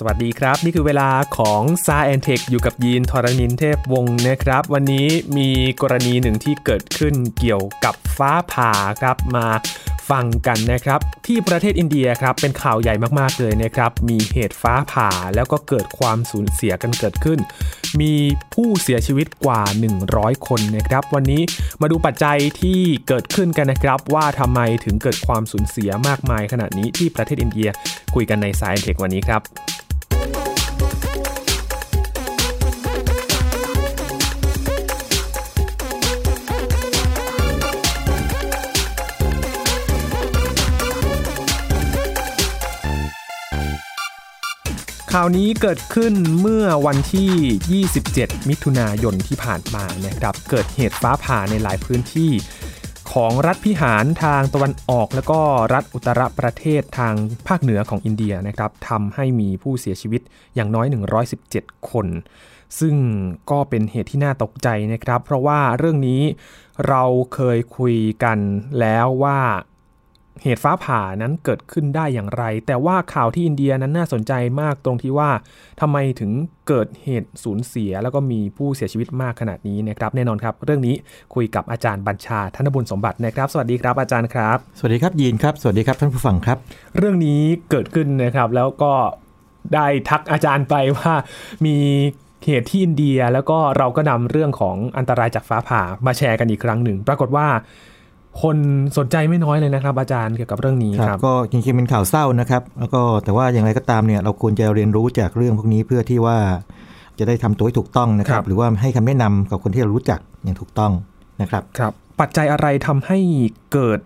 สวัสดีครับ นี่คือเวลาของซาแอนเทคอยู่กับยีนทรณินเทพวงศ์นะครับ วันนี้มีกรณีหนึ่งที่เกิดขึ้นเกี่ยวกับฟ้าผ่าครับมาฟังกันนะครับ ที่ประเทศอินเดียครับเป็นข่าวใหญ่มากๆเลยนะครับ มีเหตุฟ้าผ่าแล้วก็เกิดความสูญเสียกันเกิดขึ้น มีผู้เสียชีวิตกว่า 100 คนนะครับ วันนี้มาดูปัจจัยที่เกิดขึ้นกันนะครับ ว่าทำไมถึงเกิดความสูญเสียมากมายขนาดนี้ที่ประเทศอินเดียคุยกันในสายเทควันนี้ครับ ข่าวนี้เกิดขึ้นเมื่อวันที่ 27 มิถุนายนที่ผ่านมานะครับ เกิดเหตุฟ้าผ่าในหลายพื้นที่ของรัฐพิหารทางตะวันออก แล้วก็รัฐอุตรประเทศทางภาคเหนือของอินเดียนะครับทำให้มีผู้เสียชีวิตอย่างน้อย 117 คน ซึ่งก็เป็นเหตุที่น่าตกใจนะครับ เพราะว่าเรื่องนี้เราเคยคุยกันแล้วว่า เหตุฟ้าผ่านั้นเกิดขึ้นได้อย่างไร แต่ว่าข่าวที่อินเดียนั้นน่าสนใจมากตรงที่ว่าทำไมถึงเกิดเหตุสูญเสีย แล้วก็มีผู้เสียชีวิตมากขนาดนี้นะครับ แน่นอนครับ เรื่องนี้คุยกับอาจารย์บัญชาธนบุญสมบัตินะครับ สวัสดีครับอาจารย์ครับ สวัสดีครับยีนครับ สวัสดีครับท่านผู้ฟังครับ เรื่องนี้เกิดขึ้นนะครับแล้วก็ได้ทักอาจารย์ไปว่ามีเหตุที่อินเดียแล้วก็เราก็นำเรื่องของอันตรายจากฟ้าผ่ามาแชร์กันอีกครั้งหนึ่ง ปรากฏว่า คนสนใจไม่น้อยเลยนะครับ อาจารย์เกี่ยวกับเรื่องนี้ครับ ก็จริงๆเป็นข่าวเศร้านะครับ แล้วก็แต่ว่าอย่างไรก็ตามเนี่ยเราควรจะเรียนรู้จากเรื่องพวกนี้เพื่อที่ว่าจะได้ทำตัวให้ถูกต้องนะครัครับบหรือว่าให้คำแนะนำกับคนที่เรารู้จักอย่างถูกต้องนะครับครับ ปัจจัยอะไรทำให้เกิด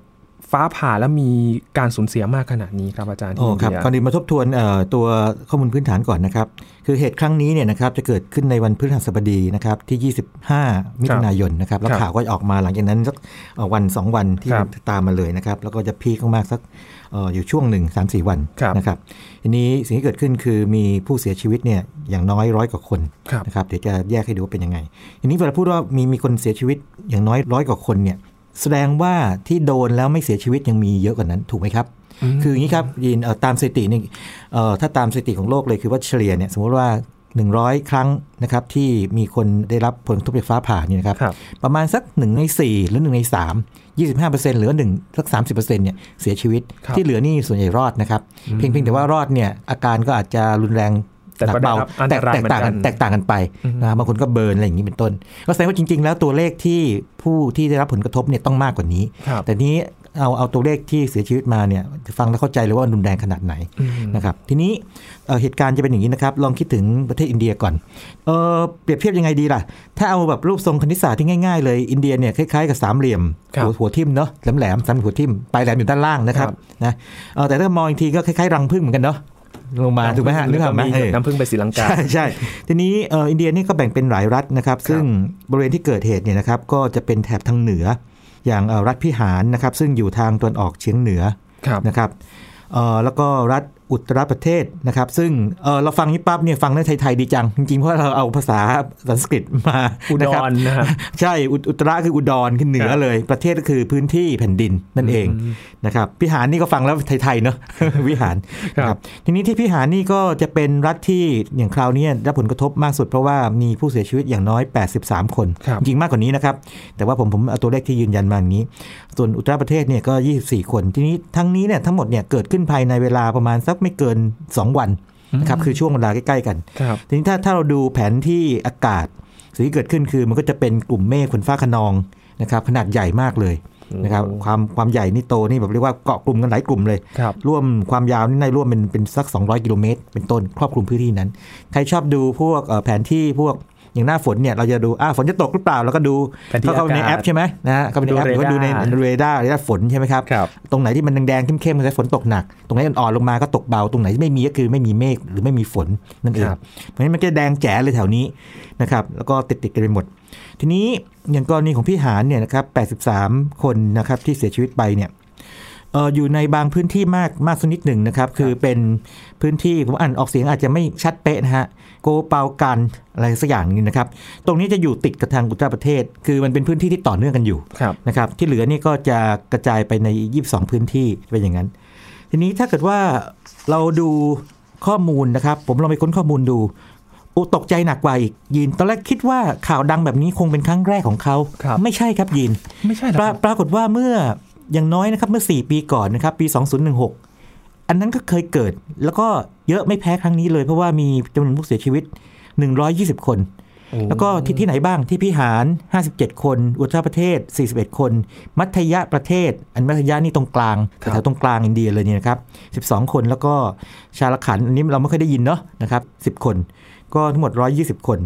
ฟ้าผ่าและมีการสูญเสียมากขนาดนี้ครับอาจารย์ที่โอ้อินครับเดียก่อนอื่นมาทบทวนเอ่อตัวข้อมูลพื้นฐานก่อนนะครับ คือเหตุครั้งนี้เนี่ยนะครับจะเกิดขึ้นในวันพฤหัสบดีนะครับที่ 25 มิถุนายนนะครับแล้วครับข่าวก็ออกมาหลังจากนั้นสักเอ่อวันสองวันที่ครับตามมาเลยนะครับ แล้วก็จะพีคมากๆสักเอ่ออยู่ช่วงหนึ่งสามสี่วันครับนะครับทีนี้สิ่งที่เกิดขึ้นคือมีผู้เสียชีวิตเนี่ยอย่างน้อยร้อยกว่าคนครับนะครับเดี๋ยวจะแยกให้ดูว่าเป็นยังไงทีนี้เวลาพูดว่ามีมีคนเสียชีวิตอย่างน้อยร้อยกว่าคนเนี่ย แสดงว่าที่โดนแล้วไม่เสียชีวิตยังมีเยอะกว่านั้นถูกไหมครับ คืออย่างนี้ครับยินเอ่อตามสถิตินี่เอ่อถ้าตามสถิติของโลกเลยคือว่าเฉลี่ยเนี่ยสมมติว่า 100 ครั้งนะครับที่มีคนได้รับผลกระทบจากฟ้าผ่าเนี่ยนะครับครับประมาณสัก 1 ใน 4 หรือ 1 ใน 3 25%หรือว่า1สัก 30%เนี่ยเสียชีวิตครับที่เหลือนี่ส่วนใหญ่รอดนะครับเพียงเพียงแต่ว่ารอดเนี่ยอาการก็อาจจะรุนแรง แต่หนัก็กเบาได้รับอันแตตกรายแตกต่างกันเหมือนกันแตกต่างกันไปนะบางคนก็เบิร์นอะไรอย่างนี้เป็นต้น ก็แสดงว่าจริง ๆ แล้วตัวเลขที่ผู้ที่ได้รับผลกระทบเนี่ยต้องมากกว่านี้ครับแต่นี้เอาเอาตัวเลขที่เสียชีวิตมาเนี่ยฟังแล้วเข้าใจเลยว่ามันรุนแรงขนาดไหนอืมนะครับทีนี้เอ่อเหตุการณ์จะเป็นอย่างนี้นะครับ ลองคิดถึงประเทศอินเดียก่อนเออเปรียบเทียบยังไงดีล่ะ ถ้าเอาแบบรูปทรงคณิตศาสตร์ที่ง่ายๆเลยอินเดียเนี่ยคล้ายๆกับสามเหลี่ยมครับหัวหัวทิ่มเนาะแหลมๆสามเหลี่ยมหัวทิ่มปลายแหลมอยู่ด้านล่างนะครับครับนะเออแต่ถ้ามองอีกทีก็คล้ายๆรังผึ้งเหมือนกันเนาะ ลงมาถูกไหมฮะนึกออกไหมมีเออน้ำพึ่งไปศรีลังกาใช่ใช่ทีนี้เอ่ออินเดียนี่ก็แบ่งเป็นหลายรัฐนะครับ ซึ่งบริเวณที่เกิดเหตุเนี่ยนะครับก็จะเป็นแถบทางเหนือ อย่างเอ่อรัฐพิหารนะครับ ซึ่งอยู่ทางตะวันออกเฉียงเหนือครับนะครับเอ่อแล้วก็รัฐ อุตรประเทศนะครับ ซึ่งเอ่อเราฟังนี้ปั๊บเนี่ยฟังได้ไทยๆดีจัง จริงๆ เพราะเราเอาภาษาสันสกฤตมาอุดนะคบรนะครับใช่อุอุตระคืออุดรขึ้นเหนือครับเลย ประเทศก็คือพื้นที่แผ่นดินนั่นเองนะครับพิหารนี่ก็ฟังแล้วไทยๆเนาะวิหารครับนะครับทีนี้ที่พิหารนี่ก็จะเป็นรัฐที่อย่างคราวนี้ได้รับผลกระทบมากสุด เพราะว่ามีผู้เสียชีวิตอย่างน้อย 83 คนครับจริงมากกว่านี้นะครับแต่ว่าผมผมเอาตัวเลขที่ยืนยันมาอย่างนี้ส่วนอุตรประเทศเนี่ยก็ 24 คนทีนี้ทั้งนี้เนี่ยทั้งหมดเนี่ยเกิดขึ้นภายในเวลาประมาณสักไม่เกิน 2 วันนะครับคือช่วงเวลาใกล้ๆกันครับทีนี้ถ้าถ้าเราดูแผนที่อากาศสิ่งที่เกิดขึ้นคือมันก็จะเป็นกลุ่มเมฆฝนฟ้าคะนองนะครับขนาดใหญ่มากเลยนะครับความความใหญ่นี่โตนี่แบบเรียกว่าเกาะกลุ่มกันหลายกลุ่มเลยครับร่วมความยาวนี่ในร่วมเป็นเป็นสัก 200 กิโลเมตร เป็นต้นครอบคลุมพื้นที่นั้น ใครชอบดูพวกเอ่อแผนที่พวก อย่างหน้าฝนเนี่ยเราจะดูอ่าฝนจะตกหรือเปล่าแล้วก็ดูแผนที่เข้าไปในอากาศแอปใช่ไหมนะฮะเข้าไปในแอป หรือว่าดูในเรดาร์เรดาร์เรดาร์ฝนใช่ไหมครับครับตรงไหนที่มันแดงๆเข้มๆก็จะฝนตกหนัก ตรงไหนอ่อนๆลงมาก็ตกเบา ตรงไหนที่ไม่มีก็คือไม่มีเมฆหรือไม่มีฝนนั่นเองครับเพราะฉะนั้นมันก็แดงแจ๋เลยแถวนี้นะครับแล้วก็ติดๆกันไปหมด ทีนี้อย่างกรณีของพี่หารเนี่ยนะครับ83 คนนะครับที่เสียชีวิตไปเนี่ยเอออยู่ในบางพื้นที่มากมากสักนิดหนึ่งนะครับ คือเป็นพื้นที่ผมอ่านออกเสียงอาจจะไม่ชัดเป๊ะนะฮะโกเปากันอะไรสักอย่างนี้นะครับ ตรงนี้จะอยู่ติดกับทางอุตรประเทศ คือมันเป็นพื้นที่ที่ต่อเนื่องกันอยู่ครับนะครับ ที่เหลือนี่ก็จะกระจายไปใน 22 พื้นที่เป็นอย่างนั้น ทีนี้ถ้าเกิดว่าเราดูข้อมูลนะครับ ผมลองไปค้นข้อมูลดูโอ้ตกใจหนักกว่าอีกยิน ตอนแรกคิดว่าข่าวดังแบบนี้คงเป็นครั้งแรกของเขาครับไม่ใช่ครับยินไม่ใช่หรอปราครับปรากฏว่าเมื่อ อย่างน้อยนะครับเมื่อ 4 ปีก่อนนะครับปี 2016 อันนั้นก็เคยเกิด แล้วก็เยอะไม่แพ้ครั้งนี้เลยเพราะว่ามีจำนวนผู้เสียชีวิต 120 คนโอ้แล้วก็ที่ที่ไหนบ้างที่พิหาร 57 คน อุตรประเทศ 41 คน มัธยประเทศ อันมัธยะนี่ตรงกลางแถวๆตรงกลางอินเดียเลยเนี่ยนะครับ 12 คนแล้วก็ชาลขันธ์อันนี้เราไม่เคอยได้ยินเนาะนะครับ10 คน ก็ทั้งหมด 120 คน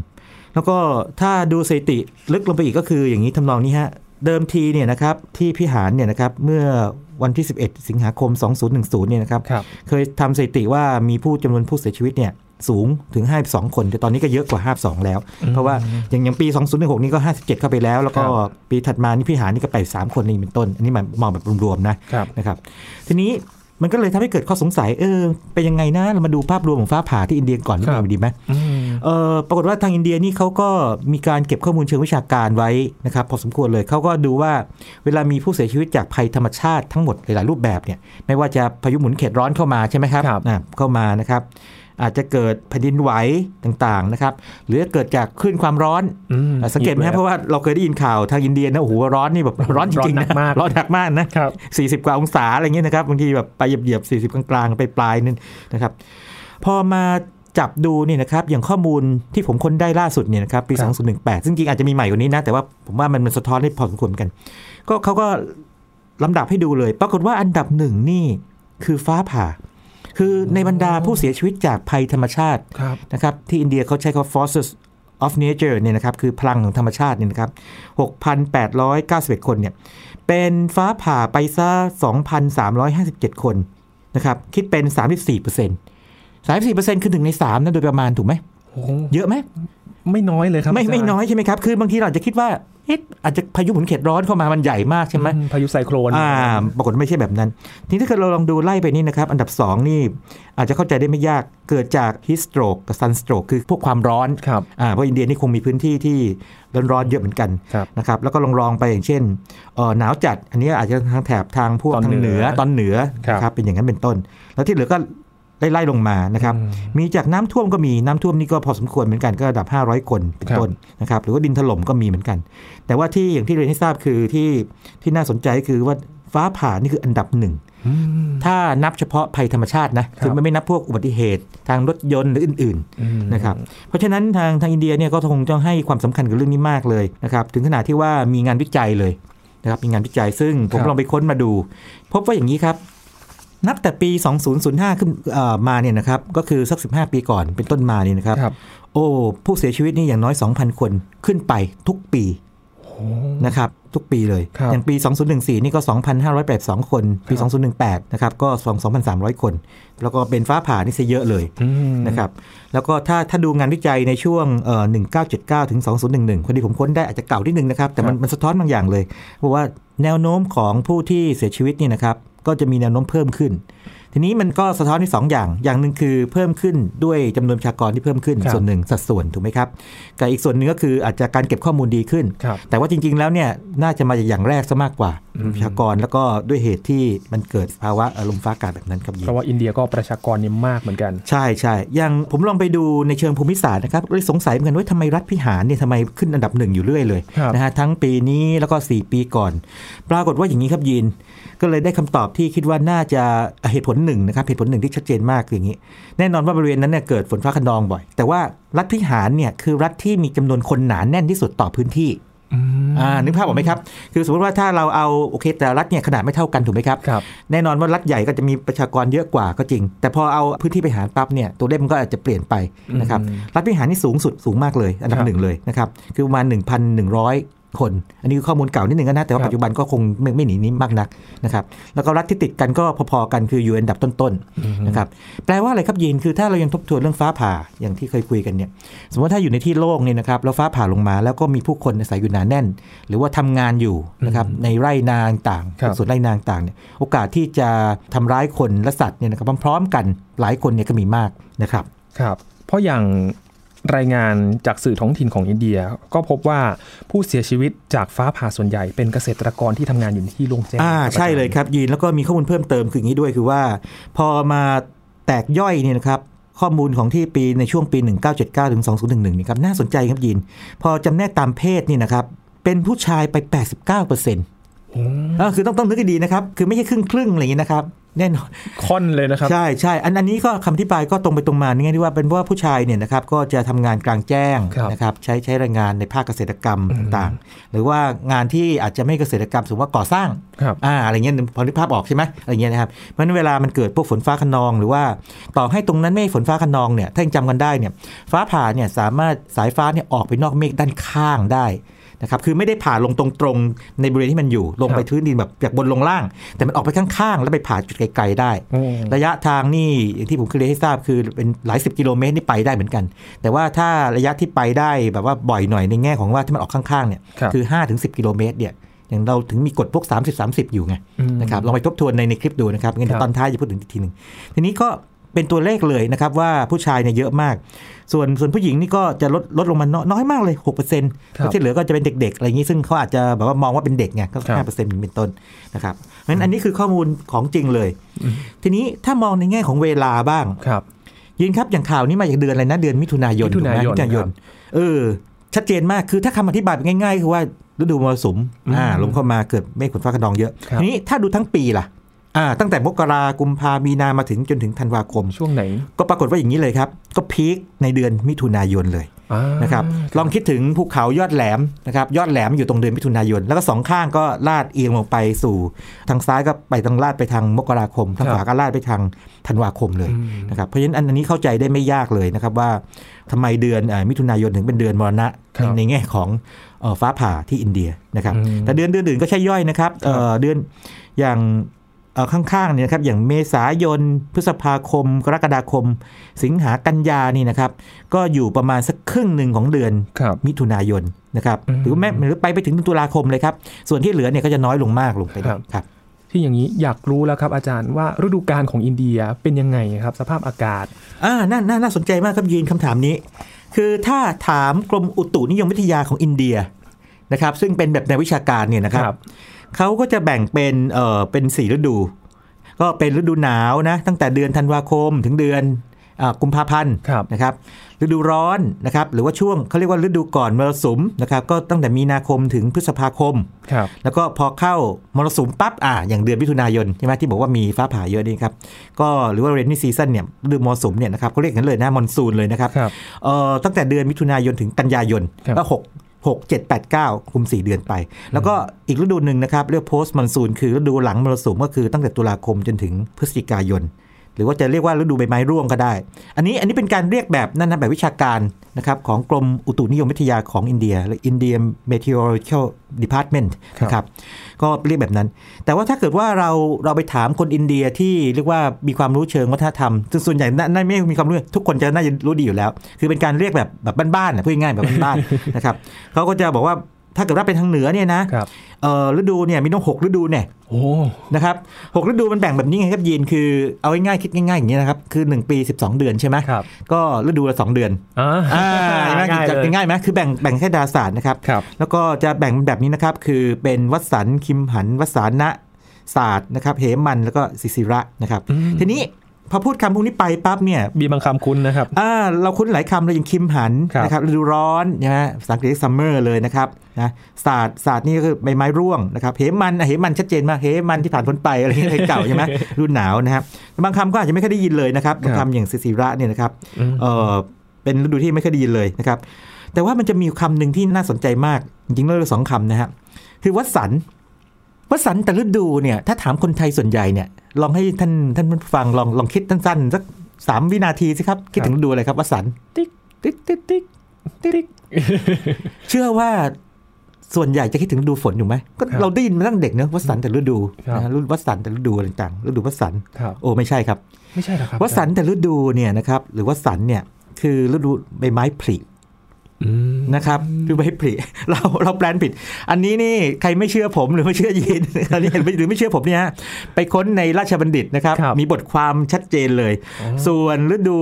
แล้วก็ถ้าดูสถิติลึกลงไปอีกก็คืออย่างนี้ทำนองนี้ฮะ เดิมทีเนี่ยนะครับที่พิหารเนี่ยนะครับเมื่อวันที่ 11 สิงหาคม 2010 เนี่ยนะครับครับเคยทำสถิติว่ามีผู้จำนวนผู้เสียชีวิตเนี่ยสูงถึง 52 คน แต่ตอนนี้ก็เยอะกว่า 52 แล้ว เพราะว่าอย่างอย่างปี 2016 นี่ก็ 57 เข้าไปแล้ว แล้วก็ครับปีถัดมานี่พิหารนี่ก็ไป3คนนี่เป็นต้น อันนี้มันมองแบบรวมๆนะครับนะครับ ทีนี้ มันก็เลยทำให้เกิดข้อสงสัยเออเป็นยังไงนะเรามาดูภาพรวมของฟ้าผ่าที่อินเดียก่อนนิดหครันึบงดีไหมอืมเออปรากฏว่าทางอินเดียนี่เขาก็มีการเก็บข้อมูลเชิงวิชาการไว้นะครับพอสมควรเลยเขาก็ดูว่าเวลามีผู้เสียชีวิตจากภัยธรรมชาติทั้งหมดหลาย ๆ รูปแบบเนี่ยไม่ว่าจะพายุหมุนเขตร้อนเข้ามาใช่ไหมครับครับอะเข้ามานะครับ อาจจะเกิดแผ่นดินไหวต่างๆนะครับหรือเกิดจากคลื่นความร้อนอืมอะสังเกตไหมครับเพราะว่าเราเคยได้ยินข่าวทางอินเดียนะโอ้โหร้อนนี่แบบร้อนจริงๆร้อนหนันะกมากร้อนหนักมากนะครับ40กว่าองศาอะไรเงี้ยนะครับบางทีแบบไปเหยียบๆ40กลางๆไปปลายนึงนะครับ พอมาจับดูเนี่ยนะครับอย่างข้อมูลที่ผมค้นได้ล่าสุดเนี่ยนะครับปีครับ2018 ซึ่งจริงอาจจะมีใหม่กว่านี้นะ แต่ว่าผมว่ามันมันสะท้อนได้พอสมควรเหมือนกัน ก็เขาก็ลำดับให้ดูเลย ปรากฏว่าอันดับหนึ่งนี่คือฟ้าผ่า คือในบรรดาผู้เสียชีวิตจากภัยธรรมชาติครับนะครับที่อินเดียเขาใช้คำว่า forces of nature เนี่ยนะครับคือพลังของธรรมชาติเนี่ยนะครับ 6,891 คนเนี่ยเป็นฟ้าผ่าไปซะ 2,357 คนนะครับคิดเป็น 34เปอร์เซ็นต์34เปอร์เซ็นต์คือหนึ่งใน3นะโดยประมาณถูกไหมโอ้โหเยอะไหม ไม่น้อยเลยครับ ไม่าจารไม่น้อยใช่ไหมครับ คือบางทีเราอาจจะคิดว่าเอ๊ะอาจจะพายุหมุนเขตร้อนเข้ามามันใหญ่มากใช่ไหมอืพายุไซโครนอ่าปรากฏไม่ใช่แบบนั้น ทีนี้ถ้าเกิดเราลองดูไล่ไปนี่นะครับ อันดับ 2 นี่ อาจจะเข้าใจได้ไม่ยากเกิดจาก heat stroke กับ sun stroke คือพวกความร้อนครับอ่าเพราะอินเดียนี่คงมีพื้นที่ที่ร้อนๆเยอะเหมือนกันครับนะครับแล้วก็ลองลองๆไปอย่างเช่นเอ่อหนาวจัด อันนี้อาจจะทางแถบทางพวกตอนทางเหเหนืนืออตอนเหนือครับนะครับเป็นอย่างนั้นเป็นต้น แล้วที่เหลือก็ ไล่ไล่ลงมานะครับอืมมีจากน้ำท่วมก็มีน้ำท่วมนี่ก็พอสมควรเหมือนกันก็ระดับ 500 คนเป็นครับต้นนะครับหรือว่าดินถล่มก็มีเหมือนกัน แต่ว่าที่อย่างที่เรียนให้ทราบคือที่ที่น่าสนใจก็คือว่าฟ้าผ่านี่คืออันดับหนึ่งอืมถ้านับเฉพาะภัยธรรมชาตินะคือไม่ไม่นับพวกอุบัติเหตุ ทางรถยนต์หรืออื่นๆอืมนะครับเพราะฉะนั้นทางทางอินเดียเนี่ยก็คงต้องให้ความสำคัญกับเรื่องนี้มากเลยนะครับถึงขนาดที่ว่ามีงานวิจัยเลยนะครับมีงานวิจัยซึ่งผมครับลองไปค้นมาดู พบว่าอย่างนี้ครับ นับแต่ปี 2005 ขึ้นเอ่อมาเนี่ยนะครับ ก็คือสัก 15 ปีก่อนเป็นต้นมาเนี่ยนะครับครับโอ้ผู้เสียชีวิตนี่อย่างน้อย 2,000 คนขึ้นไปทุกปีโอ้นะครับ ทุกปีเลยครับอย่างปี 2014 นี่ก็ 2,582 คน ปี 2018 นะครับ ก็ 2,300 คน แล้วก็เป็นฟ้าผ่านี่ซะเยอะเลยอืมนะครับ แล้วก็ถ้าถ้าดูงานวิจัยในช่วงเอ่อ1979 ถึง 2011พอดีผมค้นได้อาจจะเก่าที่หนึ่งนะครับ แต่มันครับมันสะท้อนบางอย่างเลย เพราะว่าแนวโน้มของผู้ที่เสียชีวิตเนี่ยนะครับ ก็จะมีแนวโน้มเพิ่มขึ้น ทีนี้มันก็สะท้อนที่สองอย่าง อย่างหนึ่งคือเพิ่มขึ้นด้วยจำนวนประชากรที่เพิ่มขึ้นครับส่วนหนึ่งสัดส่วนถูกไหมครับกับอีกส่วนหนึ่งก็คืออาจจะการเก็บข้อมูลดีขึ้นครับแต่ว่าจริง ๆ แล้วเนี่ยน่าจะมาจากอย่างแรกซะมากกว่าอืมประชากรแล้วก็ด้วยเหตุที่มันเกิดภาวะลมฟ้าอากาศแบบนั้นครับยิงเพราะว่าอินเดียก็ประชากรเนี่ยมากเหมือนกัน ใช่ใช่อย่างผมลองไปดูในเชิงภูมิศาสตร์นะครับเลยสงสัยเหมือนกันว่าทำไมรัฐพิหารเนี่ยทำไมขึ้นอันดับหนึ่งอยู่เรื่อยเลยครับนะฮะทั้งปีนี้แล้วก็ 4 ปีก่อน ปรากฏว่าอย่างนี้ครับยีน ก็เลยได้คำตอบที่คิดว่าน่าจะเหตุผลหนึ่งนะครับเหตุผลหนึ่งที่ชัดเจนมากคืออย่างนี้ แน่นอนว่าบริเวณนั้นเนี่ยเกิดฝนฟ้าคะนองบ่อย แต่ว่ารัฐพิหารเนี่ยคือรัฐที่มีจำนวนคนหนาแน่นที่สุดต่อพื้นที่อืมอ่านึกภาพออกไหมครับ คือสมมติว่าถ้าเราเอาโอเคแต่ละรัฐเนี่ยขนาดไม่เท่ากันถูกไหมครับครับแน่นอนว่ารัฐใหญ่ก็จะมีประชากรเยอะกว่าก็จริง แต่พอเอาพื้นที่ไปหารปั๊บเนี่ยตัวเลขมันก็อาจจะเปลี่ยนไปนะครับอืมรัฐพิหารนี่สูงสุดสูงมากเลย อันดัครับบหนึ่งเลยนะครับคือประมาณ 1,100 คน อันนี้คือข้อมูลเก่านิดหนึ่งนะ แต่ว่าครับปัจจุบันก็คงไม่ไม่หนีนี้มากนักนะครับแล้วก็รัฐที่ติดกันก็พอๆกันคืออยู่อันดับต้นๆนะครับแปลว่าอะไรครับยีนคือถ้าเรายังทบทวนเรื่องฟ้าผ่าอย่างที่เคยคุยกันเนี่ยสมมติว่าถ้าอยู่ในที่โล่งเนี่ยนะครับแล้วฟ้าผ่าลงมา แล้วก็มีผู้คนอาศัยอยู่หนาแน่น หรือว่าทำงานอยู่นะครับในไร่นาต่างครับๆส่วนไร่นาต่างๆเนี่ยโอกาสที่จะทำร้ายคนและสัตว์เนี่ยนะครับพร้อมๆกันหลายคนเนี่ยก็มีมากนะครับครับเพราะอย่าง รายงานจากสื่อท้องถิ่นของอินเดีย ก็พบว่าผู้เสียชีวิตจากฟ้าผ่าส่วนใหญ่เป็นเกษตรกรที่ทำงานอยู่ในที่โล่งแจ้งอ่าครับใช่เลยครับยีนแล้วก็มีข้อมูลเพิ่มเติมคืออย่างนี้ด้วยคือว่า พอมาแตกย่อยเนี่ยนะครับข้อมูลของที่ปีในช่วงปี 1979ถึง2011นี่ครับน่าสนใจครับยินพอจำแนกตามเพศนี่นะครับ เป็นผู้ชายไป 89%เปอร์เซ็นต์คือต้องต้องนึกให้ดีนะครับ คือไม่ใช่ครึ่งครึ่งๆอะไรอย่างนี้นะครับ แน่นอนค่อนเลยนะครับ ใช่ใช่อันอันนี้ก็คำอธิบายก็ตรงไปตรงมานี่ไงที่ว่าเป็นเพราะว่าผู้ชายเนี่ยนะครับก็จะทำงานกลางแจ้งครับนะครับใช้ใช้แรงงานในภาคเกษตรกรรมต่างๆ หรือว่างานที่อาจจะไม่เกษตรกรรมสมมติว่าก่อสร้างครับอ่าอะไรเงี้ยพอนึกภาพออกใช่ไหมอะไรเงี้ยนะครับเพราะฉะนั้นเวลามันเกิดพวกฝนฟ้าขนอง หรือว่าต่อให้ตรงนั้นไม่ฝนฟ้าขนองเนี่ยถ้ายังจำกันได้เนี่ยฟ้าผ่าเนี่ยสามารถสายฟ้าเนี่ยออกไปนอกเมฆด้านข้างได้ นะครับคือไม่ได้ผ่าลงตรงๆในบริเวณที่มันอยู่ ลงไปครับพื้นดินแบบจากบนลงล่าง แต่มันออกไปข้างๆ แล้วไปผ่าจุดไกลๆได้โอ้ระยะทางนี่อย่างที่ผมเคยเรียนให้ทราบคือเป็นหลายสิบกิโลเมตรนี่ไปได้เหมือนกัน แต่ว่าถ้าระยะที่ไปได้แบบว่าบ่อยหน่อยในแง่ของว่าที่มันออกข้างๆเนี่ยครับคือ5ถึง10 กิโลเมตรเนี่ยอย่างเราถึงมีกฎพวก 30 30 อยู่ไงอืมนะครับลองไปทบทวนในในคลิปดูนะครับงั้นครับตอนท้ายจะพูดถึงอีกทีหนึ่งทีนี้ก็ เป็นตัวเลขเลยนะครับว่าผู้ชายเนี่ยเยอะมาก ส่วนส่วนผู้หญิงนี่ก็จะลดลดลงมาน้อยน้อยมากเลย6%เปอร์เซ็นต์ครับที่เหลือก็จะเป็นเด็กๆอะไรอย่างนี้ซึ่งเขาอาจจะแบบว่ามองว่าเป็นเด็กไงก็ครับห้าเปอร์เซ็นต์เป็นต้นนะครับเพราะฉะนั้นอันนี้คือข้อมูลของจริงเลย ทีนี้ถ้ามองในแง่ของเวลาบ้างครับ ยินครับอย่างข่าวนี้มาจากเดือนอะไรนะเดือนมิถุนายนมิถุนายนถูกไหมิถุนายนครับเออชัดเจนมากคือถ้าคำอธิบายแบบง่ายๆคือว่าฤดูมรสุมอืมอ่าลมเข้ามาเกิดเมฆฝนฟ้าขนองเยอะครับทีนี้ถ้าดูทั้งปีล่ะ อ่าตั้งแต่มกรากุมภามีนามาถึงจนถึงธันวาคม ช่วงไหน ก็ปรากฏว่าอย่างนี้เลยครับ ก็พีคในเดือนมิถุนายนเลยอ่านะครับลองคิดถึงภูเขายอดแหลมนะครับยอดแหลมอยู่ตรงเดือนมิถุนายน แล้วก็สองข้างก็ลาดเอียงลงไปสู่ทางซ้ายก็ไปทางลาดไปทางมกราคม ทางขวาก็ลาดไปทางธันวาคมเลยอืมนะครับเพราะฉะนั้นอันนี้เข้าใจได้ไม่ยากเลยนะครับว่าทำไมเดือนเอ่อมิถุนายนถึงเป็นเดือนมรณะครับในในแง่ของเอ่อฟ้าผ่าที่อินเดียนะครับอืมแต่เดือนเดือนอื่นก็ใช่ย่อยนะครับเอ่อเดือนอย่างเอ่อ ข้างๆเนี่ยนะครับอย่างเมษายน พฤษภาคม กรกฎาคม สิงหากันยานี่นะครับ ก็อยู่ประมาณสักครึ่งหนึ่งของเดือนครับมิถุนายนนะครับอืมหรือแม้หรือไปไปถึงตุลาคมเลยครับ ส่วนที่เหลือเนี่ยก็จะน้อยลงมากลงไปครับครับที่อย่างนี้อยากรู้แล้วครับอาจารย์ว่าฤดูกาลของอินเดียเป็นยังไงครับ สภาพอากาศอ่าน่าน่าน่าสนใจมากครับยีนคำถามนี้ คือถ้าถามกรมอุตุนิยมวิทยาของอินเดียนะครับ ซึ่งเป็นแบบในวิชาการเนี่ยนะครับครับ เขาก็จะแบ่งเป็นเอ่อเป็นสี่ฤดู ก็เป็นฤดูหนาวนะตั้งแต่เดือนธันวาคมถึงเดือนอากุมภาพันธ์ครับนะครับฤดูร้อนนะครับหรือว่าช่วงเขาเรียกว่าฤดูก่อนมรสุมนะครับก็ตั้งแต่มีนาคมถึงพฤษภาคมครับแล้วก็พอเข้ามรสุมปั๊บอ่าอย่างเดือนมิถุนายนใช่ไหมที่บอกว่ามีฟ้าผ่าเยอะนี่ครับก็หรือว่าเรนนี่ซีซันเนี่ยฤดูมรสุมเนี่ยนะครับเขาเรียกกันเลยนะมอนซูนเลยนะครับครับเอ่อตั้งแต่เดือนมิถุนายนถึงกันยายนครับก็หก หกเจ็ดแปดเก้าคุมสี่เดือนไป แล้วก็อีกฤดูหนึ่งนะครับ เรียก post monsoon คือฤดูหลังมรสุมก็คือตั้งแต่ตุลาคมจนถึงพฤศจิกายน หรือว่าจะเรียกว่าฤดูใบไม้ร่วงก็ได้ อันนี้อันนี้เป็นการเรียกแบบนั่นนะแบบวิชาการนะครับของกรมอุตุนิยมวิทยาของอินเดียหรือ India Meteorological Department ครับนะครับก็เรียกแบบนั้น แต่ว่าถ้าเกิดว่าเราเราไปถามคนอินเดียที่เรียกว่ามีความรู้เชิงวัฒนธรรมซึ่งส่วนใหญ่น่าน่าไม่มีความรู้ทุกคนจะน่าจะรู้ดีอยู่แล้ว คือเป็นการเรียกแบบแบบบ้านๆนะพูดง่ายๆแบบบ้านๆนะครับเขาก็จะบอกว่า ถ้าเกิดว่าเป็นทางเหนือเนี่ยนะครับเอ่อฤดูเนี่ยมีต้องหกฤดูเนี่ยโอ้นะครับหกฤดูมันแบ่งแบบนี้ไงครับยีนคือเอาง่ายๆคิดง่ายๆอย่างนี้ยนะครับคือ 1 ปี 12 เดือนใช่ไหมครับก็ฤดูละ2เดือนอ่าอ่าเห็นไหมง่ายจะเลยง่ายไหมคือแบ่งแบ่งแค่ดาราศาสตร์นะครับครับ แล้วก็จะแบ่งเป็นแบบนี้นะครับ คือเป็นวสันต์คิมหันต์วัสสานะสารทนะครับเหมันต์แล้วก็ศิศิระนะครับอืมทีนี้ พอพูดคำพวกนี้ไปปั๊บเนี่ยมีบางคำคุ้นนะครับอ่าเราคุ้นหลายคำเลยอย่างคิมหันต์ครับนะครับฤดูร้อนนะฮะภาษาอังกฤษ summer เลยนะครับนะศาสตร์ศาสตร์นี่ก็คือใบไม้ร่วงนะครับเหมันอะเหมันชัดเจนมากเหมันที่ผ่านพ้นไปอะไรเงี้ยเพลงเก่าใช่ไหมฤดูหนาวนะครับบางคำก็อาจจะไม่เคยได้ยินเลยนะครับบางครับคำอย่างศิศิระเนี่ยนะครับอืมเออเป็นฤดูที่ไม่เคยได้ยินเลยนะครับแต่ว่ามันจะมีคำหนึ่งที่น่าสนใจมากจริงๆแล้วสองคำนะฮะคือวัดสัน วัดสันแต่ฤดูเนี่ยถ้าถามคนไทยส่วนใหญ่เนี่ยลองให้ท่านท่านผู้ฟังลองลองคิดสั้นๆสักสามวินาทีสิครับ คิดถึงฤดูอะไรครับวัดสันติ๊กติ๊กติ๊กติ๊กติ๊กเชื่อว่าส่วนใหญ่จะคิดถึงฤดูฝนอยู่ไหมก็ครับเราได้ยินมาตั้งเด็กเนอะวัดสันแต่ฤดูครับนะฤดูวัดสันแต่ฤดูอะไรต่างๆฤดูวสันต์ครับโอ้ไม่ใช่ครับ ไม่ใช่หรอครับวสันต์แต่ฤดูเนี่ยนะครับหรือวัดสันเนี่ยคือฤดูใบไม้ผลิอืม นะครับคือใบผลิเราเราแปลผิด อันนี้นี่ใครไม่เชื่อผมหรือไม่เชื่อยีนอันนี้หรือไม่เชื่อผมเนี่ยฮะไปค้นในราชบัณฑิตนะครับครับมีบทความชัดเจนเลยอ๋อส่วนฤดู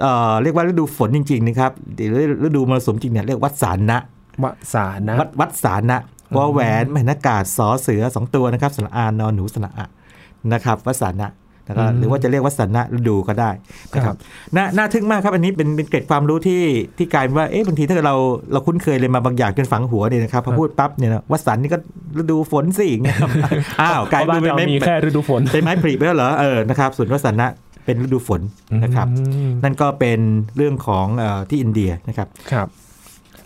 เอ่อเรียกว่าฤดูฝนจริงๆนะครับหรือฤดูมรสุมจริงเนี่ยเรียกวัดสารนะวสานะวัดวัดสารนะวอแหวนแมนากาศสอเสือสองตัวนะครับสระอานนอนหนูสระอะนะครับวัดสารนะ แล้วก็อืมหรือว่าจะเรียกว่าสันนะฤดูก็ได้นะคครัรับบน่าน่าทึ่งมากครับอันนี้เป็นเป็นเกร็ดความรู้ที่ที่กลายเป็นว่าเอ๊ะบางทีถ้าเกิดเราเราคุ้นเคยเลยมาบางอย่างจนฝังหัวเนี่ยนะครับพอพูดปั๊บเนี่ยนะว่าสันนี่ก็ฤดูฝนสิอย่างเงี้ยครับอ้าวกลายเพราะเป็นบ้านเราไม่มีแค่ฤดูฝนเป็นไม้ผลิไปแล้วเหรอเออนะครับส่วนว่าสันนะเป็นฤดูฝนนะครับอืมนั่นก็เป็นเรื่องของเออที่อินเดียนะครับครับ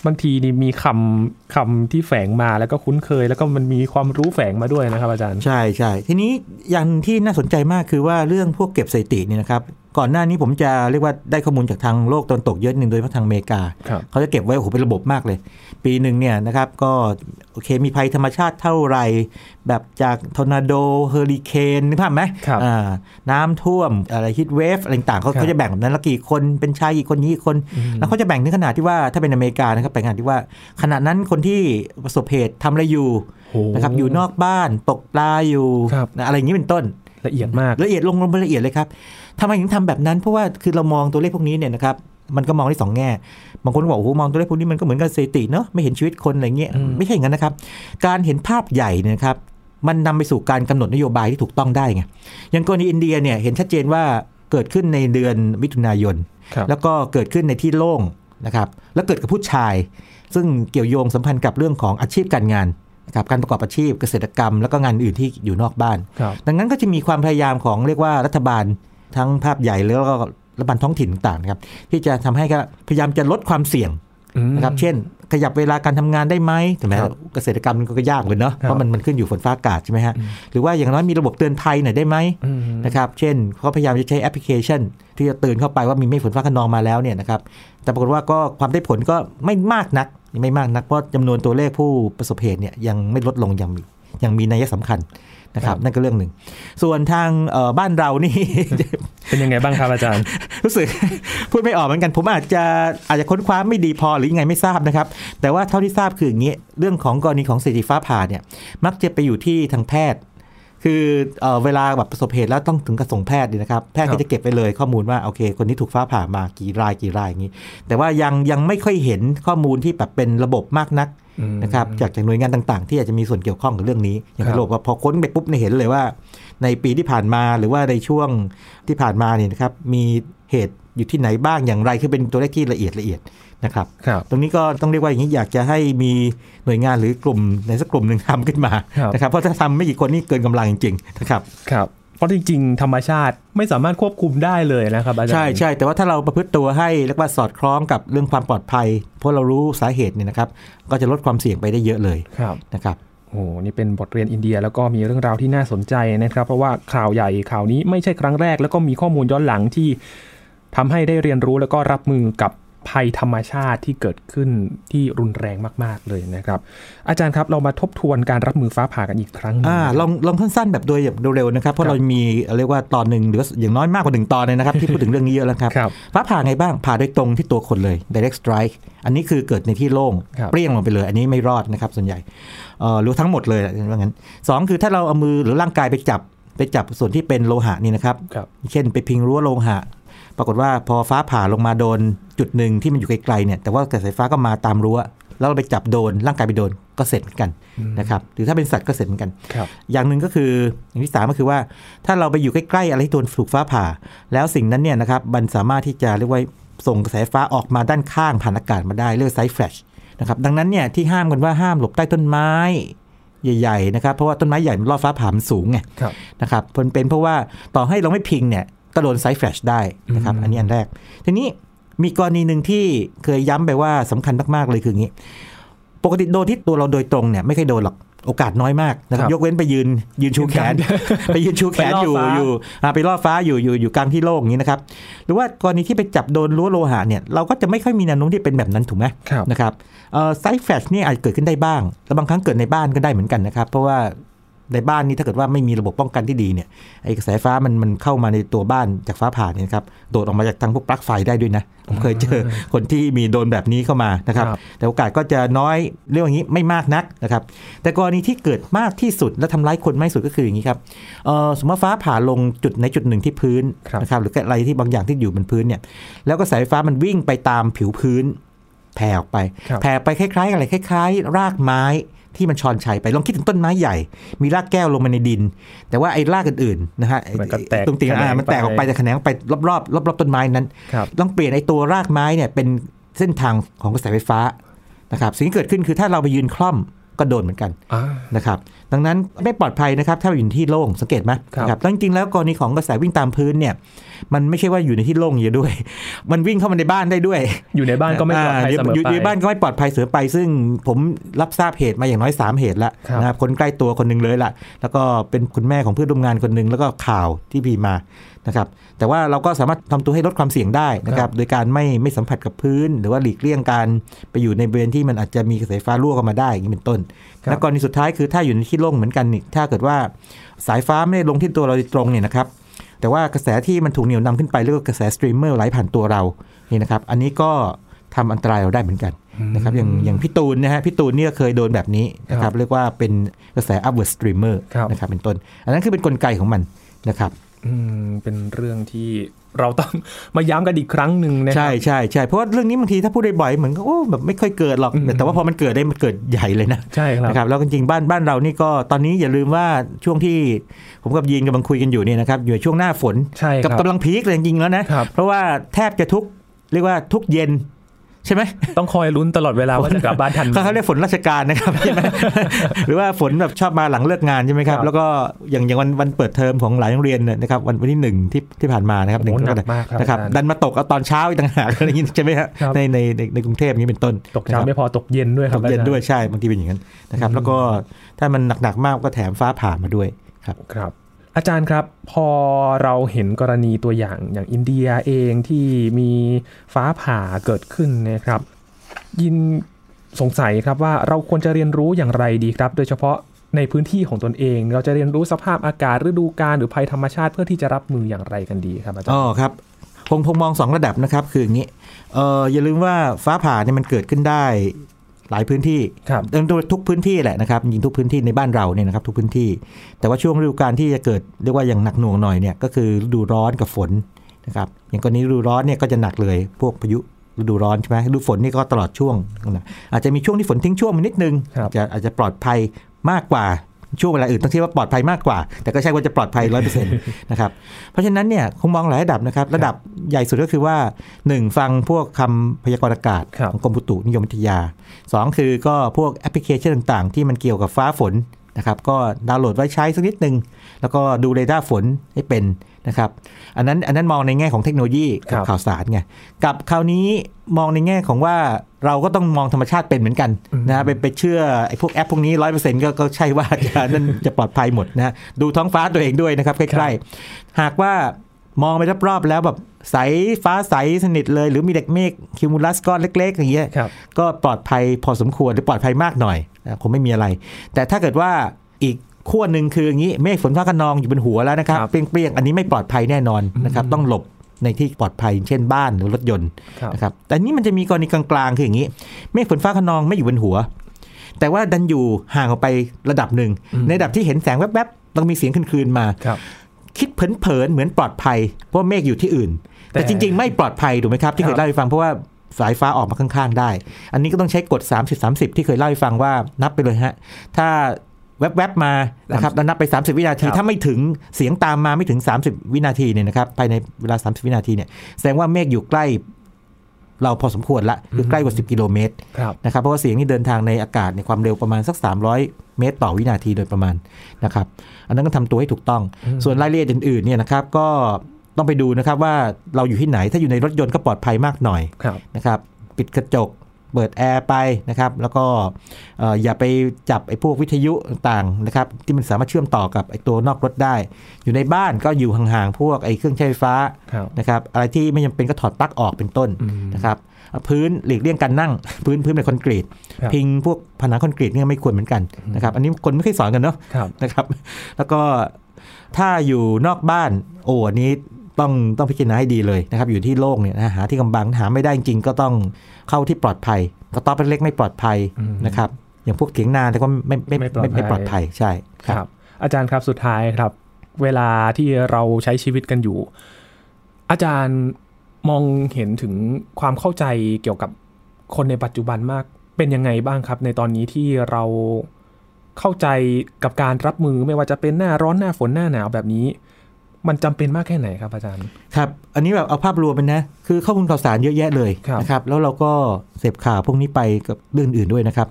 บางทีนี่มีคำ คำที่แฝงมาแล้วก็คุ้นเคย แล้วก็มันมีความรู้แฝงมาด้วยนะครับอาจารย์ ใช่ใช่ทีนี้อย่างที่น่าสนใจมากคือว่าเรื่องพวกเก็บสถิติเนี่ยนะครับก่อนหน้านี้ผมจะเรียกว่าได้ข้อมูลจากทางโลกตะวันตกเยอะหนึ่งโดยเฉพาะทางอเมริกาครับเขาจะเก็บไว้โอ้โหเป็นระบบมากเลย ปีหนึ่งเนี่ยนะครับก็โอเคมีภัยธรรมชาติเท่าไหร่แบบจากทอร์นาโดเฮอริเคนนึกภาพไหมครับอ่าน้ำท่วมอะไร heat wave อะไรต่างๆเขาครับเขาจะแบ่งแบบนั้นแล้วกี่คนเป็นชายกี่คนหญิงกี่คนอืมแล้วเขาจะแบ่งถึงขนาดที่ว่าถ้าเป็นอเมริกานะครับแบ่งขนาดที่ว่าขณะนั้นคนที่ประสบเหตุทำอะไรอยู่โอ้นะครับอยู่นอกบ้านตกปลาอยู่ครับนะอะไรอย่างนี้เป็นต้นละเอียดมากละเอียดลงลงไปละเอียดเลยครับทำไมถึงทำแบบนั้นเพราะว่าคือเรามองตัวเลขพวกนี้เนี่ยนะครับมันก็มองได้สองแง่ บางคนก็บอกโอ้โหมองตัวเลขพวกนี้มันก็เหมือนกับสถิติเนาะไม่เห็นชีวิตคนอะไรเงี้ยอืมไม่ใช่อย่างนั้นนะครับ การเห็นภาพใหญ่เนี่ยนะครับมันนำไปสู่การกำหนดนโยบายที่ถูกต้องได้ไงอย่างกรณีอินเดียเนี่ยเห็นชัดเจนว่าเกิดขึ้นในเดือนมิถุนายนครับแล้วก็เกิดขึ้นในที่โล่งนะครับแล้วเกิดกับผู้ชาย ซึ่งเกี่ยวโยงสัมพันธ์กับเรื่องของอาชีพการงานนะครับการประกอบอาชีพเกษตรกรรม แล้วก็งานอื่นที่อยู่นอกบ้านครับดังนั้นก็จะมีความพยายามของเรียกว่ารัฐบาลทั้งภาพใหญ่แล้วก็รัฐบาลท้องถิ่นต่างๆนะครับที่จะทำให้ก็พยายามจะลดความเสี่ยงอืมนะครับ เช่น ขยับเวลาการทำงานได้ไหมแต่แม้ครับเกษตรกรรมมันก็ยากเลยเนาะครับเพราะมันมันขึ้นอยู่ฝนฟ้าอากาศใช่ไหมฮะอืมหรือว่าอย่างน้อยมีระบบเตือนภัยหน่อยได้ไหมอืมนะครับเช่นเขาพยายามจะใช้แอปพลิเคชัน ที่จะเตือนเข้าไปว่ามีเมฆฝนฟ้าขนองมาแล้วเนี่ยนะครับแต่ปรากฏว่าก็ความได้ผลก็ไม่มากนักไม่มากนักเพราะจำนวนตัวเลขผู้ประสบเหตุเนี่ยยังไม่ลดลงอย่างมียังมีนัยสำคัญ นะครับ นั่นก็เรื่องหนึ่ง ส่วนทางเอ่อบ้านเรานี่ เป็นยังไงบ้างครับอาจารย์ รู้สึกพูดไม่ออกเหมือนกัน ผมอาจจะอาจจะค้นคว้าไม่ดีพอหรือยังไงไม่ทราบนะครับ แต่ว่าเท่าที่ทราบคืออย่างนี้ เรื่องของกรณีของเศรษฐีฟ้าผ่าเนี่ย มักจะไปอยู่ที่ทางแพทย์ คือเออเวลาแบบประสบเหตุแล้วต้องถึงกับส่งแพทย์เนี่ยนะครับ แพทย์ครัก็บจะเก็บไปเลยข้อมูลว่าโอเค คนนี้ถูกฟ้าผ่ามากี่รายกี่รายอย่างนี้ แต่ว่ายังยังไม่ค่อยเห็นข้อมูลที่แบบเป็นระบบมากนักอืมนะครับจากจากหน่วยงานต่างๆ ที่อาจจะมีส่วนเกี่ยวข้องกับเรื่องนี้ อย่างครับที่บอกว่าพอค้นไปปุ๊บเนี่ยเห็นเลยว่า ในปีที่ผ่านมาหรือว่าในช่วงที่ผ่านมาเนี่ยนะครับมีเหตุอยู่ที่ไหนบ้างอย่างไรคือเป็นตัวเลขที่ละเอียดละเอียด นะครับครับตรงนี้ก็ต้องเรียกว่าอย่างนี้อยากจะให้มีหน่วยงานหรือกลุ่มในสักกลุ่มหนึ่งทำขึ้นมาครับนะครับเพราะถ้าทำไม่กี่คนนี่เกินกำลังจริงๆนะครับครับเพราะจริงๆ ธรรมชาติไม่สามารถควบคุมได้เลยนะครับอาจารย์ใช่ใช่แต่ว่าถ้าเราประพฤติตัวให้เรียกว่าสอดคล้องกับเรื่องความปลอดภัย เพราะเรารู้สาเหตุเนี่ยนะครับ ก็จะลดความเสี่ยงไปได้เยอะเลยครับนะครับโอ้โหนี่เป็นบทเรียนอินเดียแล้วก็มีเรื่องราวที่น่าสนใจนะครับ เพราะว่าข่าวใหญ่ข่าวนี้ไม่ใช่ครั้งแรก แล้วก็มีข้อมูลย้อนหลังที่ทำให้ได้เรียนรู้แล้วก็รับมือกับ ภัยธรรมชาติที่เกิดขึ้นที่รุนแรงมาก ๆ เลยนะครับ อาจารย์ครับเรามาทบทวนการรับมือฟ้าผ่ากันอีกครั้งหนึ่งอ่าลองลองสั้นๆแบบโดยแบบเร็วๆนะครับ เพครัราะบเรามีเรียกว่าตอนหนึ่งหรือว่าอย่างน้อยมากกว่าหนึ่งตอนเลยนะครับ ที่พูดถึงเรื่องนี้เยอะแล้วครับครับ ฟ้าผ่าไงบ้างผ่าโดยตรงที่ตัวคนเลย direct strike อันนี้คือเกิดในที่โล่งครับเปรี้ยงลงไปเลย อันนี้ไม่รอดนะครับส่วนใหญ่เอ่อรู้ทั้งหมดเลยว่างั้นสองคือถ้าเราเอามือหรือร่างกายไปจับไปจับส่วนที่เป็นโลหะนี่นะครับครับเช่นไปพิงรั้วโลหะ ปรากฏว่าพอฟ้าผ่าลงมาโดนจุดหนึ่งที่มันอยู่ไกลๆเนี่ยแต่ว่ากระแสไฟฟ้าก็มาตามรั้วแล้วเราไปจับโดนร่างกายไปโดนก็เสร็จเหมือนกันนะครับหรือถ้าเป็นสัตว์ก็เสร็จเหมือนกันครับอย่างหนึ่งก็คืออย่างที่สามก็คือว่าถ้าเราไปอยู่ใกล้ๆอะไรที่โดนถูกฟ้าผ่า แล้วสิ่งนั้นเนี่ยนะครับมันสามารถที่จะเรียกว่าส่งกระแสไฟฟ้าออกมาด้านข้างผ่านอากาศมาได้เรียก side flash นะครับดังนั้นเนี่ยที่ห้ามกันว่าห้ามหลบใต้ต้นไม้ใหญ่ๆนะครับเพราะว่าต้นไม้ใหญ่มันล่อฟ้าผ่ามันสูงไงครับนะครับเป็นเป็นเพราะว่าต่อให้เราไม่พิงเนี่ย ก็โดน side flash ได้นะครับอืมอันนี้อันแรก ทีนี้มีกรณีหนึ่งที่เคยย้ำไปว่าสำคัญมาก ๆ เลยคืออย่างนี้ ปกติโดนที่ตัวเราโดยตรงเนี่ยไม่เคยโดนหรอกโอกาสน้อยมากนะครับครับยกเว้นไปยืนยืนชูแขน ไปยืนชูแขนไปล่ออยู่ฟ้าอยู่อ่าไปล่อฟ้าอยู่อยู่อยู่กลางที่โล่งอย่างนี้นะครับ หรือว่ากรณีที่ไปจับโดนรั้วโลหะเนี่ยเราก็จะไม่ค่อยมีแนวโน้มที่เป็นแบบนั้นถูกไหมครับนะครับ side flash นี่อาจเกิดขึ้นได้บ้าง แล้วบางครั้งเกิดในบ้านก็ได้เหมือนกันนะครับ เพราะว่า ในบ้านนี้ถ้าเกิดว่าไม่มีระบบป้องกันที่ดีเนี่ยไอ้กระแสไฟฟ้ามันมันเข้ามาในตัวบ้านจากฟ้าผ่าเนี่ยนะครับโดดออกมาจากทางพวกปลั๊กไฟได้ด้วยนะผมเคยเจอคนที่มีโดนแบบนี้เข้ามานะครับครับ แต่โอกาสก็จะน้อยเรื่องอย่างนี้ไม่มากนักนะครับ แต่กรณีที่เกิดมากที่สุดและทำร้ายคนมากที่สุดก็คืออย่างนี้ครับเอ่อสมมติว่าฟ้าผ่าลงจุดในจุดหนึ่งที่พื้นครับนะครับหรืออะไรที่บางอย่างที่อยู่บนพื้นเนี่ยแล้วก็สายไฟฟ้ามันวิ่งไปตามผิวพื้นแผ่ออกไปครับแผ่ไปคล้ายๆอะไรคล้าย ๆ รากไม้ ที่มันชอนชัยไปลองคิดถึงต้นไม้ใหญ่ มีรากแก้วลงมาในดิน แต่ว่าไอ้รากอื่นๆนะฮะไอ้มันก็แตกตรงตีนอ่ามันแตกออกไปแต่แขนงไปรอบๆรอบๆต้นไม้นั้นครับลองเปลี่ยนไอ้ตัวรากไม้เนี่ยเป็นเส้นทางของกระแสไฟฟ้านะครับสิ่งที่เกิดขึ้นคือถ้าเราไปยืนคล่อมก็โดนเหมือนกันอ่านะครับดังนั้นไม่ปลอดภัยนะครับถ้าอยู่ในที่โล่งสังเกตไหมครับนะครับแล้วจริงๆแล้วกรณีของกระแสวิ่งตามพื้นเนี่ย มันไม่ใช่ว่าอยู่ในที่โล่งอยู่ด้วย มันวิ่งเข้ามาในบ้านได้ด้วย อยู่ในบ้านก็ไม่ปลอดภัยาเสมออยู่ไปในบ้านก็ไม่ปลอดภัยเสมอไป ซึ่งผมรับทราบเหตุมาอย่างน้อย 3 เหตุแล้วครับนะครับคนใกล้ตัวคนหนึ่งเลยล่ะ แล้วก็เป็นคุณแม่ของเพื่อนร่วมงานคนหนึ่งแล้วก็ข่าวที่พีมานะครับแต่ว่าเราก็สามารถทำตัวให้ลดความเสี่ยงได้นะครับโดยการไม่ไม่สัมผัสกับพื้น หรือว่าหลีกเลี่ยงการไปอยู่ในบริเวณที่มันอาจจะมีกระแสไฟฟ้ารั่วเข้ามาได้อย่างนี้เป็นต้นครับและกรณีสุดท้ายคือถ้าอยู่ในที่โล่งเหมือนกันนี่ถ้าเกิดว่าสายฟ้าไม่ได้ลงที่ตัวเราโดยตรงเนี่ยนะครับ แต่ว่ากระแสที่มันถูกเหนี่ยวนำขึ้นไปเรียกว่ากระแสสตรีมเมอร์ไหลผ่านตัวเรานี่นะครับ อันนี้ก็ทำอันตรายเราได้เหมือนกันนะครับอย่างอย่างพี่ตูนนะฮะพี่ตูนเนี่ยเคยโดนแบบนี้นะครับเรียกว่าเป็นกระแส upward streamer ครับนะครับเป็นต้น อันนั้นคือเป็นกลไกของมันนะครับ อืมเป็นเรื่องที่เราต้องมาย้ำกันอีกครั้งหนึ่งนะคใช่รับใช่ใช่เพราะว่าเรื่องนี้บางทีถ้าพูดได้บ่อยเหมือนก็โอ้แบบไม่ค่อยเกิดหรอกอืมแต่ว่าพอมันเกิดได้มันเกิดใหญ่เลยนะใช่ครับนะครับแล้วจริงๆบ้านบ้านเรานี่ก็ตอนนี้อย่าลืมว่าช่วงที่ผมกับยีนกำลังคุยกันอยู่เนี่ยนะครับอยู่ในช่วงหน้าฝนใช่คกับรับกำลังพีคเลยจริงๆแล้วนะครับเพราะว่าแทบจะทุกเรียกว่าทุกเย็น ใช่ไหมต้องคอยลุ้นตลอดเวลาว่าจะกลับบ้านทันไหมเขาเขาเรียกฝนราชการนะครับใช่ไหมหรือว่าฝนแบบชอบมาหลังเลิกงานใช่ไหมครับครับแล้วก็อย่างอย่างวันวันเปิดเทอมของหลายโรงเรียนเนี่ยนะครับวันวันที่หนึ่งที่ที่ผ่านมานะครับหนึ่งโอ้กหรนักฎากมากครับนะครับอาจารย์ดันมาตกเอาตอนเช้าอีกต่างหากอะไรอย่างนี้ใช่ไหมฮะครับในในในในกรุงเทพอย่างนี้เป็นต้น ตกเช้าไม่พอตกเย็นด้วยคตรับกเย็นอาจารด้วยใช่บางทีเป็นอย่างนั้นนะครับ แล้วก็ถ้ามันหนักๆมากก็แถมฟ้าผ่ามาด้วยครับครับ อาจารย์ครับพอเราเห็นกรณีตัวอย่างอย่างอินเดียเองที่มีฟ้าผ่าเกิดขึ้นนะครับ ยินสงสัยครับว่าเราควรจะเรียนรู้อย่างไรดีครับ โดยเฉพาะในพื้นที่ของตนเอง เราจะเรียนรู้สภาพอากาศฤดูกาลหรือภัยธรรมชาติเพื่อที่จะรับมืออย่างไรกันดีครับอาจารย์อ๋อครับคงคงมองสองระดับนะครับ คืออย่างนี้เอออย่าลืมว่าฟ้าผ่าเนี่ยมันเกิดขึ้นได้ หลายพื้นที่ครับเอิ่มทุกพื้นที่แหละนะครับจริงๆทุกพื้นที่ในบ้านเราเนี่ยนะครับทุกพื้นที่ แต่ว่าช่วงฤดูกาลที่จะเกิดเรียกว่าอย่างหนักหน่วงหน่อยเนี่ยก็คือฤดูร้อนกับฝนนะครับอย่างกรณีฤดูร้อนเนี่ยก็จะหนักเลยพวกพายุฤดูร้อนใช่ไหมฤดูฝนนี่ก็ตลอดช่วงนะอาจจะมีช่วงที่ฝนทิ้งช่วงมานิดนึงครับอาจจะอาจจะปลอดภัยมากกว่า ช่วงเวลาอื่นต้องเทียบว่าปลอดภัยมากกว่า แต่ก็ใช่ว่าจะปลอดภัยร้อยเปอร์เซ็นต์นะครับเพราะฉะนั้นเนี่ยคงมองหลายระดับนะครับ ระดับใหญ่สุดก็คือว่าหนึ่งฟังพวกคำพยากรณ์อากาศครับของกรมอุตุนิยมวิทยาสองคือก็พวกแอปพลิเคชันต่างๆ ที่มันเกี่ยวกับฟ้าฝนนะครับก็ดาวน์โหลดไว้ใช้สักนิดนึง แล้วก็ดูเรดาร์ฝนให้เป็น นะครับอันนั้นอันนั้นมองในแง่ของเทคโนโลยีครักับบข่าวสารไงกับคราวนี้มองในแง่ของว่าเราก็ต้องมองธรรมชาติเป็นเหมือนกันนะฮะไปไปเชื่อไอ้พวกแอปพวกนี้ร้อยเปอร์เซ็นต์ก็ก็ใช่ว่าจะนั่นจะปลอดภัยหมดนะฮะดูท้องฟ้าตัวเองด้วยนะครับใกล้ๆหากว่ามองไปรอบๆแล้วแบบใสฟ้าใสสนิทเลย หรือมีเด็กเมฆคิวมูลัสก้อนเล็ก ๆ อย่างเงี้ยครับก็ปลอดภัยพอสมควรหรือปลอดภัยมากหน่อยนะคงไม่มีอะไร แต่ถ้าเกิดว่าอีก ขั้วหนึ่งคืออย่างนี้เมฆฝนฟ้าคะนองอยู่บนหัวแล้วนะครับครับเปรี้ยงๆอันนี้ไม่ปลอดภัยแน่นอนนะครับ ต้องหลบในที่ปลอดภัยเช่นบ้านหรือรถยนต์ครับนะครับแต่นี่มันจะมีกรณีกลางๆคืออย่างนี้ เมฆฝนฟ้าคะนองไม่อยู่บนหัว แต่ว่าดันอยู่ห่างออกไประดับหนึ่งอืมในระดับที่เห็นแสงแวบๆต้องมีเสียงคืนๆมาครับคิดเผินๆเหมือนปลอดภัย เพราะว่าเมฆอยู่ที่อื่นแต่แต่จริง ๆ ไม่ปลอดภัยถูกไหมครับที่เคครัยบเล่าให้ฟังเพราะว่าสายฟ้าออกมาข้างๆได้ อันนี้ก็ต้องใช้กฎ 30 30 ที่เคยเล่าให้ฟังว่านับไปเลยฮะ ถ้า แวบๆมานะครับแล้วนับไป 30 วินาทีครับถ้าไม่ถึงเสียงตามมาไม่ถึง 30 วินาทีเนี่ยนะครับภายในเวลา 30 วินาทีเนี่ยแสดงว่าเมฆอยู่ใกล้เราพอสมควรละคือใกล้กว่า 10 กิโลเมตรครับนะครับเพราะว่าเสียงนี่เดินทางในอากาศในความเร็วประมาณสัก 300 เมตร ต่อวินาทีโดยประมาณนะครับ อันนั้นก็ทำตัวให้ถูกต้องอืมส่วนรายละเอียดอื่นๆเนี่ยนะครับก็ต้องไปดูนะครับว่าเราอยู่ที่ไหนถ้าอยู่ในรถยนต์ก็ปลอดภัยมากหน่อยครับนะครับ ปิดกระจก เปิดแอร์ไปนะครับแล้วก็เอ่ออย่าไปจับไอ้พวกวิทยุต่างๆนะครับที่มันสามารถเชื่อมต่อกับไอ้ตัวนอกรถได้ อยู่ในบ้านก็อยู่ห่างๆพวกไอ้เครื่องใช้ไฟฟ้าครับนะครับอะไรที่ไม่จำเป็นก็ถอดปลั๊กออกเป็นต้นอืมนะครับพื้นหลีกเลี่ยงการนั่ง พื้นพื้นเป็นคอนกรีตครับพิงพวกผนังคอนกรีตเนี่ยไม่ควรเหมือนกันนะครับอันนี้คนไม่เคยสอนกันเนาะครับนะครับ แล้วก็ถ้าอยู่นอกบ้านโอ้อันนี้ ต้องต้องพิจารณาให้ดีเลยนะครับ อยู่ที่โล่งเนี่ยนะหาที่กำบังหาไม่ได้จริงๆก็ต้องเข้าที่ปลอดภัยกระต๊อบเล็กๆไม่ปลอดภัยอืมนะครับ อย่างพวกเถียงนาแต่ก็ไม่ไม่ไม่ปลอดภัยไม่ปลอดภัยใช่ครับ อาจารย์ครับสุดท้ายครับ เวลาที่เราใช้ชีวิตกันอยู่ อาจารย์มองเห็นถึงความเข้าใจเกี่ยวกับคนในปัจจุบันมากเป็นยังไงบ้างครับ ในตอนนี้ที่เราเข้าใจกับการรับมือไม่ว่าจะเป็นหน้าร้อนหน้าฝนหน้าหนาวแบบนี้ มันจำเป็นมากแค่ไหนครับอาจารย์ ครับ อันนี้แบบเอาภาพรวมเป็นนะ คือข้อมูลข่าวสารเยอะแยะเลยครับนะครับ แล้วเราก็เสพข่าวพวกนี้ไปกับเรื่องอื่นด้วยนะครับ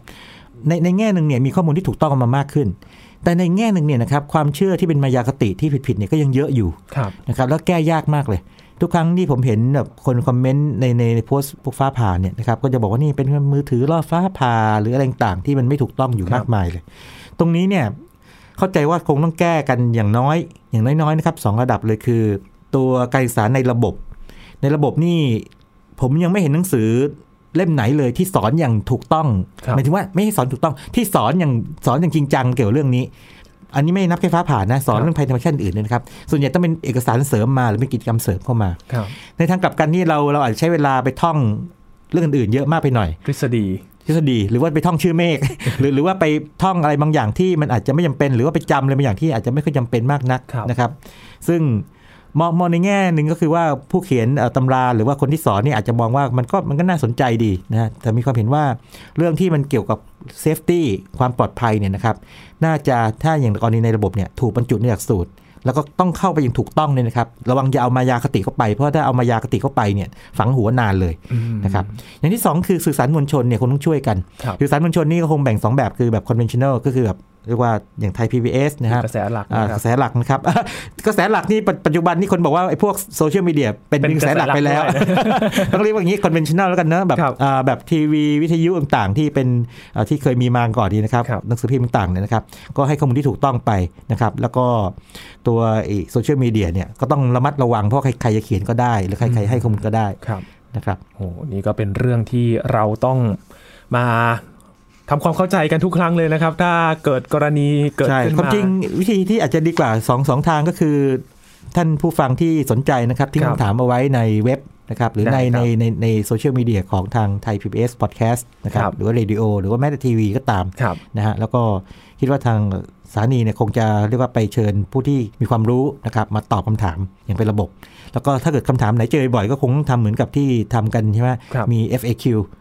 ในในแง่หนึ่งเนี่ยมีข้อมูลที่ถูกต้องกันมามากขึ้น แต่ในแง่หนึ่งเนี่ยนะครับความเชื่อที่เป็นมายาคติที่ผิดๆเนี่ยก็ยังเยอะอยู่ครับนะครับ แล้วแก้ยากมากเลย ทุกครั้งที่ผมเห็นแบบคนคอมเมนต์ในในในโพสต์พวกฟ้าผ่าเนี่ยนะครับ ก็จะบอกว่านี่เป็นมือถือล่อฟ้าผ่าหรืออะไรต่างๆที่มันไม่ถูกต้องอยู่ครับมากมายเลย ตรงนี้เนี่ย เข้าใจว่าคงต้องแก้กันอย่างน้อย อย่างน้อยๆนะครับสองระดับเลยคือ ตัวการศึกษาในระบบ ในระบบนี่ผมยังไม่เห็นหนังสือเล่มไหนเลยที่สอนอย่างถูกต้องครับหมายถึงว่าไม่ใช่สอนถูกต้องที่สอนอย่างสอนอย่างจริงจังเกี่ยวกับเรื่องนี้ อันนี้ไม่นับแค่ฟ้าผ่านะสอนเรื่องภัยธรรมชาติอื่นด้วยนะครับ ส่วนใหญ่ต้องเป็นเอกสารเสริมมาหรือเป็นกิจกรรมเสริมเข้ามาครับในทางกลับกันนี่เราเราอาจจะใช้เวลาไปท่องเรื่องอื่นๆเยอะมากไปหน่อย ทฤษฎีท ฤษฎีหรือว่าไปท่องชื่อเมฆหรือหรือว่าไปท่องอะไรบางอย่างที่มันอาจจะไม่จำเป็น หรือว่าไปจำอะไรบางอย่างที่อาจจะไม่ค่อยจำเป็นมากนักครับนะครับ ซึ่งมองมองในแง่หนึ่งก็คือว่าผู้เขียนเอ่อตำราหรือว่าคนที่สอนนี่อาจจะมองว่ามันก็มันก็น่าสนใจดีนะฮะแต่มีความเห็นว่าเรื่องที่มันเกี่ยวกับ safety ความปลอดภัยเนี่ยนะครับ น่าจะถ้าอย่างกรณีในระบบเนี่ยถูกบรรจุในหลักสูตร แล้วก็ต้องเข้าไปอย่างถูกต้องเนี่ยนะครับ ระวังอย่าเอามายาคติเข้าไป เพราะถ้าเอามายาคติเข้าไปเนี่ยฝังหัวนานเลยอืมนะครับ อย่างที่สองคือสื่อสารมวลชนเนี่ยคงต้องช่วยกันครับสื่อสารมวลชนนี่ก็คงแบ่ง 2 แบบคือแบบ conventional ก็คือแบบเรียกว่าอย่างไทย PBS นะครับกระแสหลักอ่านะครับระแสหลักนะครับกระแสหลักนี่ปัจปัจจุบันนี่คนบอกว่าไอ้พวกโซเชียลมีเดียเป็นเป็นกระแสหลักไปแล้วกระแสหลักด้วยต้องเรียกว่าอย่างนี้ conventional แล้วกันเนอะแบบครับอ่าแบบทีวีวิทยุต่างๆ ที่เป็นอ่าที่เคยมีมาก่อนดีนะครับครับหนังสือพิมพ์ต่างๆเนี่ยนะครับ ก็ให้ข้อมูลที่ถูกต้องไปนะครับ แล้วก็ตัวโซเชียลมีเดียเนี่ยก็ต้องระมัดระวังเพราะใครใครจะเขียนก็ได้ หรือใครใครให้ข้อมูลก็ได้ครับนะครับโอ้โหนี่ก็เป็นเรื่องที่เราต้องมา ทำความเข้าใจกันทุกครั้งเลยนะครับ ถ้าเกิดกรณีเกิดใช่ขึ้นความมาจริงวิธีที่อาจจะดีกว่า2องสองทางก็คือ ท่านผู้ฟังที่สนใจนะครับที่ครับคำถามเอาไว้ในเว็บนะครับหรือในได้ครับในในในโซเชียลมีเดียของทางไทย PBS Podcast นะครัครับบหรือว่าเรดิโอหรือว่าแม้แต่ทีวีก็ตามครับนะฮะแล้วก็คิดว่าทางสถานีเนี่ยคงจะเรียกว่าไปเชิญผู้ที่มีความรู้นะครับมาตอบคำถามอย่างเป็นระบบ แล้วก็ถ้าเกิดคำถามไหนเจอบ่อยก็คงต้องทำเหมือนกับที่ทำกันใช่ไหมครับมี FAQ นะครับ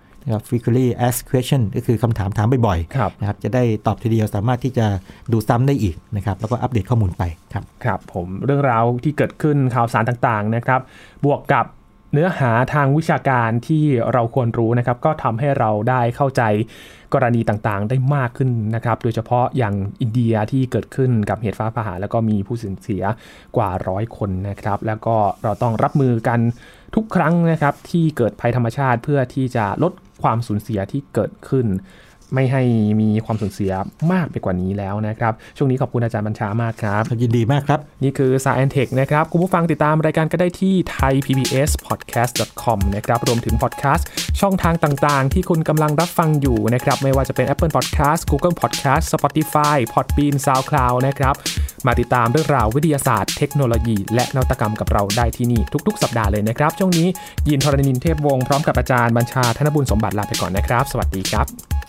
frequently asked question ก็คือคำถามถามบ่อยๆครับนะครับจะได้ตอบทีเดียวสามารถที่จะดูซ้ำได้อีกนะครับแล้วก็อัปเดตข้อมูลไปครับครับผมเรื่องราวที่เกิดขึ้นข่าวสารต่างๆนะครับบวกกับเนื้อหาทางวิชาการที่เราควรรู้นะครับ ก็ทำให้เราได้เข้าใจกรณีต่างๆ ได้มากขึ้นนะครับ โดยเฉพาะอย่างอินเดียที่เกิดขึ้นกับเหตุฟ้าผ่าแล้วก็มีผู้สูญเสียกว่าร้อยคนนะครับ แล้วก็เราต้องรับมือกัน ทุกครั้งนะครับที่เกิดภัยธรรมชาติเพื่อที่จะลดความสูญเสียที่เกิดขึ้น ไม่ให้มีความสูญเสียมากไปกว่านี้แล้วนะครับ ช่วงนี้ขอบคุณอาจารย์บัญชามากครับ ยินดีมากครับ นี่คือ Science Tech นะครับ คุณผู้ฟังติดตามรายการก็ได้ที่ thaipbspodcast.com นะครับ รวมถึงพอดแคสต์ช่องทางต่างๆ ที่คุณกำลังรับฟังอยู่นะครับ ไม่ว่าจะเป็น Apple Podcast Google Podcast Spotify Podbean SoundCloud นะครับ มาติดตามเรื่องราววิทยาศาสตร์เทคโนโลยี และนวัตกรรมกับเราได้ที่นี่ทุก ๆ สัปดาห์เลยนะครับ ช่วงนี้ยินทรณินเทพวงศ์พร้อมกับอาจารย์บัญชาธนบุญสมบัติลาไปก่อนนะครับ สวัสดีครับ